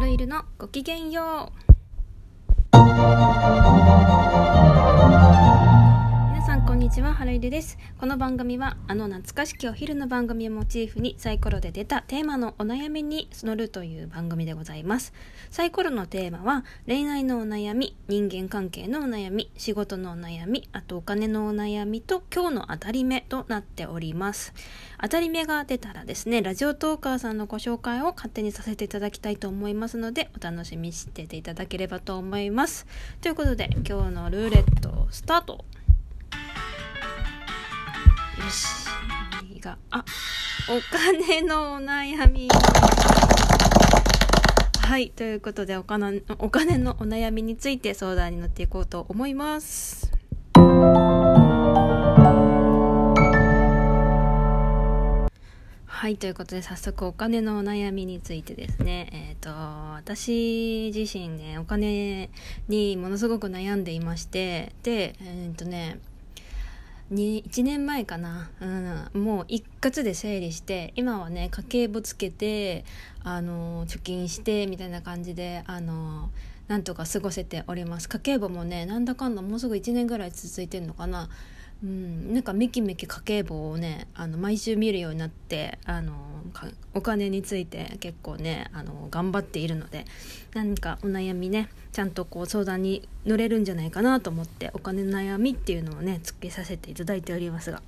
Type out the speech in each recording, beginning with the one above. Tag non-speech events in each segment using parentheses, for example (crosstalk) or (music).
ハロイルのごきげんよう。にちは春いるです。この番組はあの懐かしきお昼の番組をモチーフにサイコロで出たテーマのお悩みに乗るという番組でございます。サイコロのテーマは恋愛のお悩み人間関係のお悩み仕事のお悩みあとお金のお悩みと今日の当たり目となっております。当たり目が出たらですねラジオトーカーさんのご紹介を勝手にさせていただきたいと思いますのでお楽しみにしてていただければと思います。ということで今日のルーレットスタート。しがあお金のお悩み。はいということでお金お金のお悩みについて相談に乗っていこうと思います。はいということで早速お金のお悩みについてですね。えっ、ー、と私自身ねお金にものすごく悩んでいまして。でえっ、ー、とね1年前かな、うん、もう一括で整理して今はね家計簿つけてあの貯金してみたいな感じであのなんとか過ごせております。家計簿もねなんだかんだもうすぐ1年ぐらい続いてんのかな。うん、なんかめきめき家計簿をねあの毎週見るようになってあのお金について結構ねあの頑張っているので何かお悩みねちゃんとこう相談に乗れるんじゃないかなと思ってお金の悩みっていうのをねつけさせていただいておりますが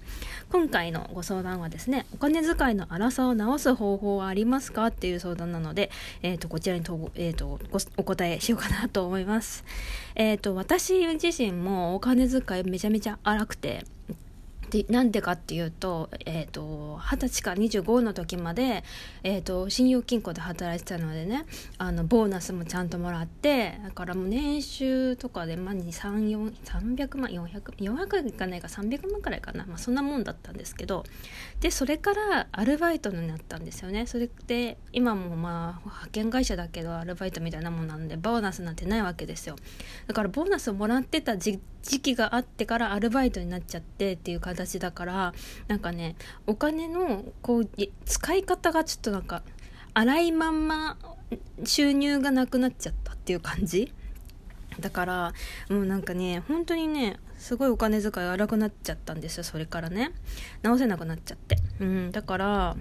今回のご相談はですねお金遣いの荒さを直す方法はありますかっていう相談なので、えーと、こちらにと、えーと、お答えしようかなと思います。えーと私自身もお金遣いめちゃめちゃ荒くてでなんでかっていうと,、えーと、歳から25の時まで、えーと、信用金庫で働いてたのでねあのボーナスもちゃんともらってだからもう年収とかで、まあ、300万400400いかないか300万くらいかな、まあ、そんなもんだったんですけどでそれからアルバイトになったんですよね。それで今もまあ派遣会社だけどアルバイトみたいなもんなんでボーナスなんてないわけですよ。だからボーナスをもらってた時時期があってからアルバイトになっちゃってっていう形形だからなんかねお金のこう使い方がちょっとなんか荒いまんま収入がなくなっちゃったっていう感じ。だからもうなんかね本当にねすごいお金遣い荒くなっちゃったんですよそれからね。直せなくなっちゃって。うんだから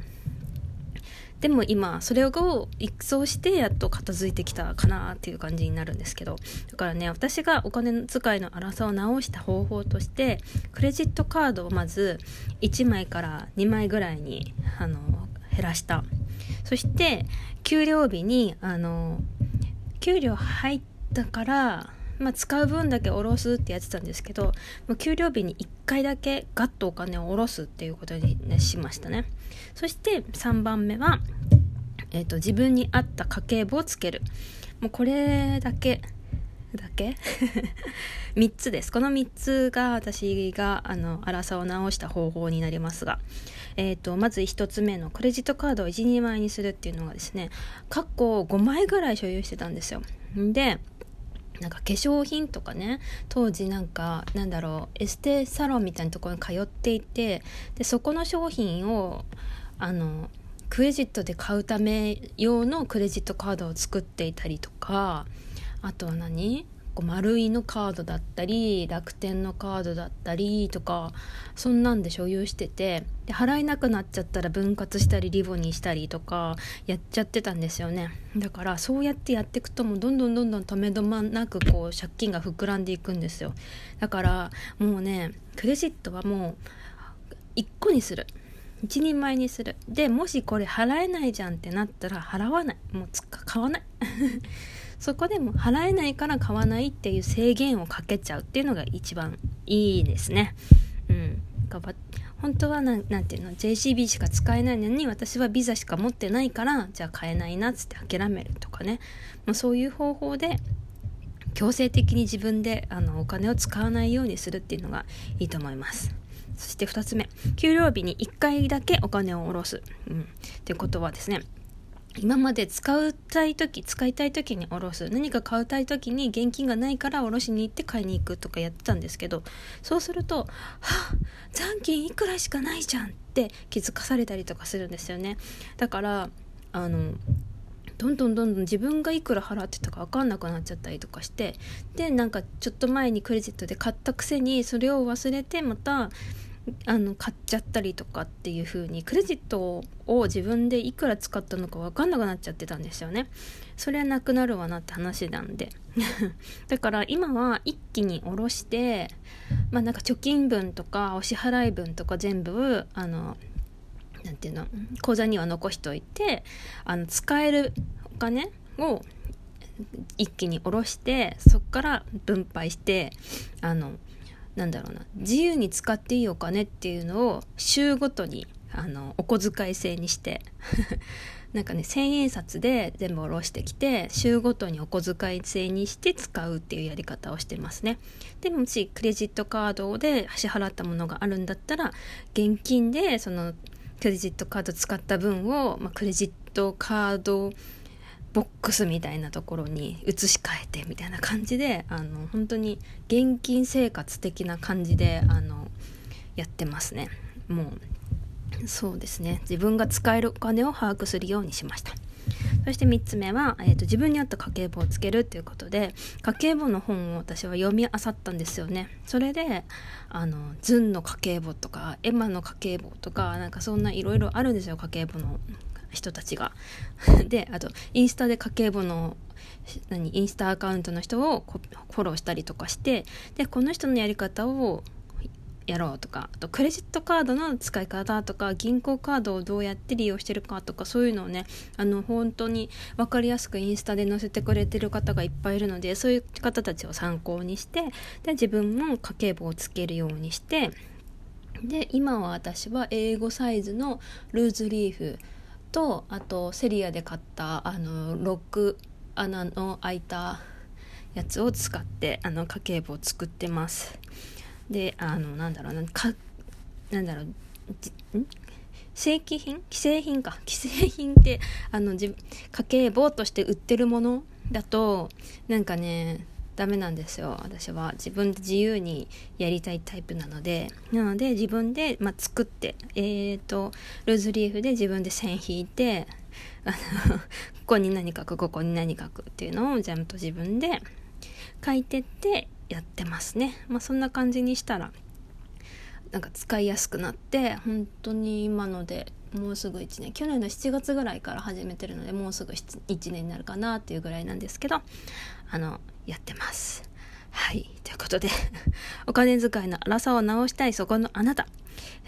でも今それを一掃してやっと片付いてきたかなっていう感じになるんですけどだからね私がお金遣いの荒さを直した方法としてクレジットカードをまず1枚から2枚ぐらいにあの減らした。そして給料日にあの給料入ったからまあ、使う分だけ下ろすってやってたんですけど給料日に1回だけガッとお金を下ろすっていうことに、ね、しましたね。そして3番目は、えーと、自分に合った家計簿をつける。もうこれだけだけ？(laughs) 3つです。この3つが私があの粗さを直した方法になりますが、えーと、まず1つ目のクレジットカードを12枚にするっていうのがですね過去5枚ぐらい所有してたんですよ。でなんか化粧品とかね当時なんかなんだろうエステサロンみたいなところに通っていてでそこの商品をあのクレジットで買うため用のクレジットカードを作っていたりとかあとは何？こう丸いのカードだったり楽天のカードだったりとかそんなんで所有しててで払えなくなっちゃったら分割したりリボにしたりとかやっちゃってたんですよね。だからそうやってやっていくともうどんどんどんどん止めどまなくこう借金が膨らんでいくんですよ。だからもうねクレジットはもう1個にする。一人前にする。でもしこれ払えないじゃんってなったら払わない。もう買わない。そこでも払えないから買わないっていう制限をかけちゃうっていうのが一番いいですね。うん、本当は何ていうの？JCB しか使えないのに私はビザしか持ってないからじゃあ買えないなっつって諦めるとかね、まあ、そういう方法で強制的に自分であのお金を使わないようにするっていうのがいいと思います。そして2つ目。給料日に1回だけお金を下ろす、うん、っていうことはですね今まで使いたい時使いたい時に下ろす。何か買いたい時に現金がないから下ろしに行って買いに行くとかやってたんですけどそうすると「はあ残金いくらしかないじゃん」って気づかされたりとかするんですよね。だからあのどんどんどんどん自分がいくら払ってたか分かんなくなっちゃったりとかしてでなんかちょっと前にクレジットで買ったくせにそれを忘れてまたあの買っちゃったりとかっていう風にクレジットを自分でいくら使ったのか分かんなくなっちゃってたんですよね。それはなくなるわなって話なんで。(laughs) だから今は一気に下ろしてまあなんか貯金分とかお支払い分とか全部あのなていうの口座には残しといてあの使えるお金を一気に下ろしてそこから分配してあのなんだろうな。自由に使っていいお金っていうのを週ごとにあのお小遣い制にして。(laughs) なんかね千円札で全部下ろしてきて週ごとにお小遣い制にして使うっていうやり方をしてますね。でもしクレジットカードで支払ったものがあるんだったら現金でそのクレジットカード使った分を、まあ、クレジットカードボックスみたいなところに移し替えてみたいな感じであの本当に現金生活的な感じであのやってますね。もうそうですね。自分が使えるお金を把握するようにしました。そして3つ目は、えーと、自分に合った家計簿をつけるということで家計簿の本を私は読み漁ったんですよね。それであのズンの家計簿とかエマの家計簿とかなんかそんないろいろあるんですよ家計簿の。人たちが。(laughs) であとインスタで家計簿の何インスタアカウントの人をフォローしたりとかしてでこの人のやり方をやろうとかあとクレジットカードの使い方とか銀行カードをどうやって利用してるかとかそういうのをねあの本当に分かりやすくインスタで載せてくれてる方がいっぱいいるのでそういう方たちを参考にしてで自分も家計簿をつけるようにしてで今は私は英語サイズのルーズリーフとあとセリアで買ったあのロック穴の開いたやつを使ってあの家計簿を作ってます。であのなんだろうなかなんだろうん？正規品？既製品か。既製品ってあの家計簿として売ってるものだとなんかねダメなんですよ。私は。自分で自由にやりたいタイプなので。なので自分で、まあ、作ってえっ、ー、とルーズリーフで自分で線引いてあの (laughs) ここに何書くここに何書くっていうのをちゃんと自分で書いてってやってますね。まあそんな感じにしたらなんか使いやすくなって本当に今のでもうすぐ1年。去年の7月ぐらいから始めてるのでもうすぐ1年になるかなっていうぐらいなんですけどあのやってます。はい。ということで (laughs) お金遣いの荒さを直したいそこのあなた。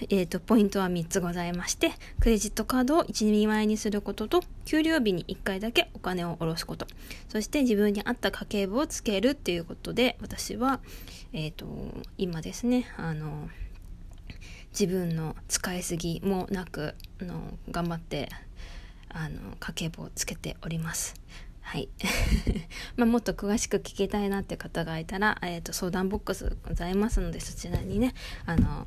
えっ、ー、と、ポイントは3つございまして、クレジットカードを1人前にすることと、給料日に1回だけお金を下ろすこと、そして自分に合った家計簿をつけるっていうことで、私は、えっ、ー、と、今ですね、あの、自分の使いすぎもなく、あの頑張って、あの、家計簿をつけております。はい。(laughs) まあ、もっと詳しく聞きたいなって方がいたら、えっ、ー、と、相談ボックスございますので、そちらにね、あの、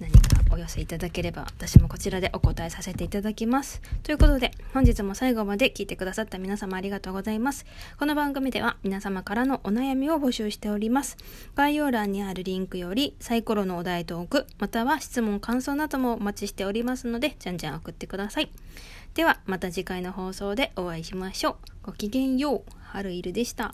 何かお寄せいただければ、私もこちらでお答えさせていただきます。ということで、本日も最後まで聞いてくださった皆様ありがとうございます。この番組では皆様からのお悩みを募集しております。概要欄にあるリンクより、サイコロのお題トーク、または質問、感想などもお待ちしておりますので、じゃんじゃん送ってください。ではまた次回の放送でお会いしましょう。ごきげんよう。春いるでした。